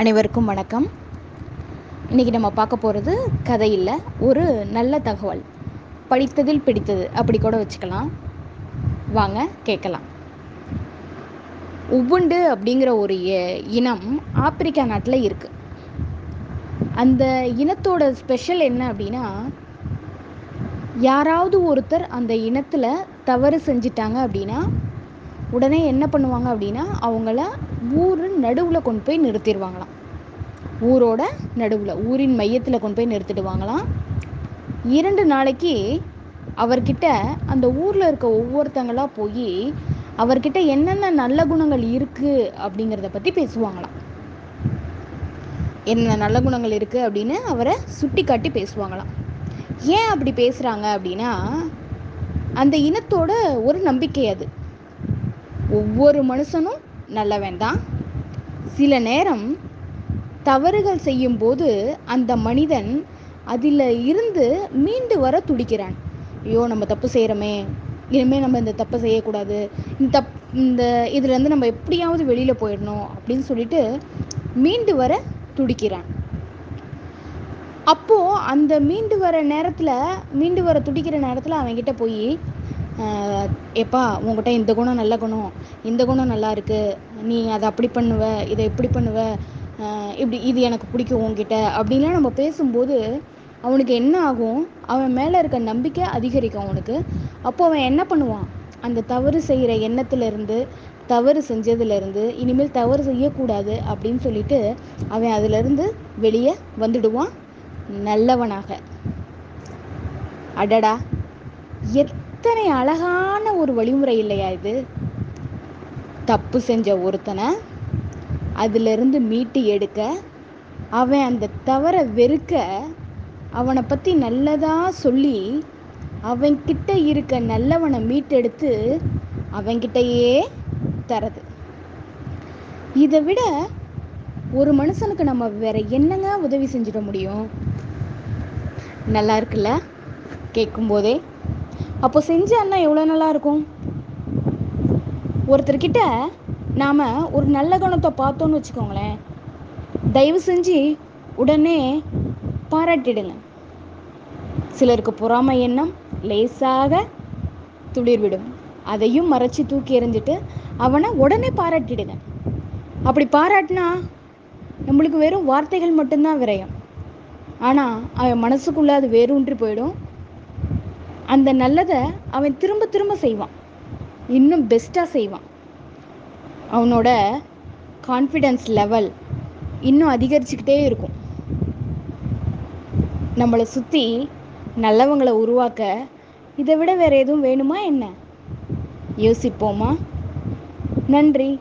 அனைவருக்கும் வணக்கம். இன்றைக்கி நம்ம பார்க்க போகிறது கதை இல்லை ஒரு நல்ல தகவல். படித்ததில் பிடித்தது அப்படி கூட வச்சுக்கலாம். வாங்க கேட்கலாம். உபுண்டு அப்படிங்கிற ஒரு இனம் ஆப்பிரிக்கா நாட்டில் இருக்குது அந்த இனத்தோட ஸ்பெஷல் என்ன அப்படின்னா யாராவது ஒருத்தர் அந்த இனத்தில் தவறு செஞ்சிட்டாங்க அப்படின்னா உடனே என்ன பண்ணுவாங்க அப்படின்னா அவங்கள ஊர் நடுவில் கொண்டு போய் நிறுத்திடுவாங்களாம். ஊரோட நடுவில் ஊரின் மையத்தில் கொண்டு போய் நிறுத்திடுவாங்களாம். இரண்டு நாளைக்கு அவர்கிட்ட அந்த ஊரில் இருக்க ஒவ்வொருத்தங்களாக போய் அவர்கிட்ட என்னென்ன நல்ல குணங்கள் இருக்குது அப்படிங்கிறத பற்றி பேசுவாங்களாம். என்ன நல்ல குணங்கள் இருக்குது அப்படின்னு அவரை சுட்டி காட்டி பேசுவாங்களாம். ஏன் அப்படி பேசுகிறாங்க அப்படின்னா அந்த இனத்தோட ஒரு நம்பிக்கை அது. ஒவ்வொரு மனுஷனும் நல்லவன் தான். சில நேரம் தவறுகள் செய்யும்போது அந்த மனிதன் அதில் இருந்து மீண்டு வர துடிக்கிறான். ஐயோ நம்ம தப்பு செய்கிறோமே இனிமேல் நம்ம இந்த தப்பை செய்யக்கூடாது. இந்த தப் இந்த இதுலேருந்து நம்ம எப்படியாவது வெளியில் போயிடணும் அப்படின்னு சொல்லிட்டு மீண்டு வர துடிக்கிறான். அப்போது அந்த மீண்டு வர நேரத்தில் மீண்டு வர துடிக்கிற நேரத்தில் அவன்கிட்ட போய் எப்பா உங்ககிட்ட இந்த குணம் நல்ல குணம் இந்த குணம் நல்லா இருக்கு நீ அதை அப்படி பண்ணுவ இதை இப்படி பண்ணுவ இப்படி இது எனக்கு பிடிக்கும் உன்கிட்ட அப்படின்லாம் நம்ம பேசும்போது அவனுக்கு என்ன ஆகும்? அவன் மேலே இருக்க நம்பிக்கை அதிகரிக்கும் அவனுக்கு. அப்போ அவன் என்ன பண்ணுவான்? அந்த தவறு செய்கிற எண்ணத்துலேருந்து தவறு செஞ்சதுலேருந்து இனிமேல் தவறு செய்யக்கூடாது அப்படின்னு சொல்லிட்டு அவன் அதுலேருந்து வெளியே வந்துடுவான் நல்லவனாக. அடடா எத் எத்தனை அழகான ஒரு வழிமுறை இல்லையா இது? தப்பு செஞ்ச ஒருத்தனை அதிலிருந்து மீட்டு எடுக்க அவன் அந்த தவறை வெறுக்க அவனை பற்றி நல்லதாக சொல்லி அவன்கிட்ட இருக்க நல்லவனை மீட்டெடுத்து அவன்கிட்டயே தரது. இதை விட ஒரு மனுஷனுக்கு நம்ம வேற என்னங்க உதவி செஞ்சிட முடியும்? நல்லா இருக்குல்ல? கேட்கும்போதே அப்போ செஞ்சான்னா எவ்வளோ நல்லா இருக்கும்? ஒருத்தர்கிட்ட நாம் ஒரு நல்ல குணத்தை பார்த்தோன்னு வச்சுக்கோங்களேன். தயவு செஞ்சு உடனே பாராட்டிடுங்க. சிலருக்கு பொறாமை எண்ணம் லேசாக துளிர்விடும் அதையும் மறைச்சி தூக்கி எறிஞ்சிட்டு அவனை உடனே பாராட்டிடுங்க. அப்படி பாராட்டினா நம்மளுக்கு வெறும் வார்த்தைகள் மட்டும்தான் விரயம். ஆனால் அவன் மனசுக்குள்ளே அது வேரூன்றி போயிடும். அந்த நல்லதை அவன் திரும்ப திரும்ப செய்வான். இன்னும் பெஸ்ட்டாக செய்வான். அவனோட கான்ஃபிடென்ஸ் லெவல் இன்னும் அதிகரிச்சுக்கிட்டே இருக்கும். நம்மளை சுற்றி நல்லவங்களை உருவாக்க இதை விட வேறு எதுவும் வேணுமா என்ன? யோசிப்போமா? நன்றி.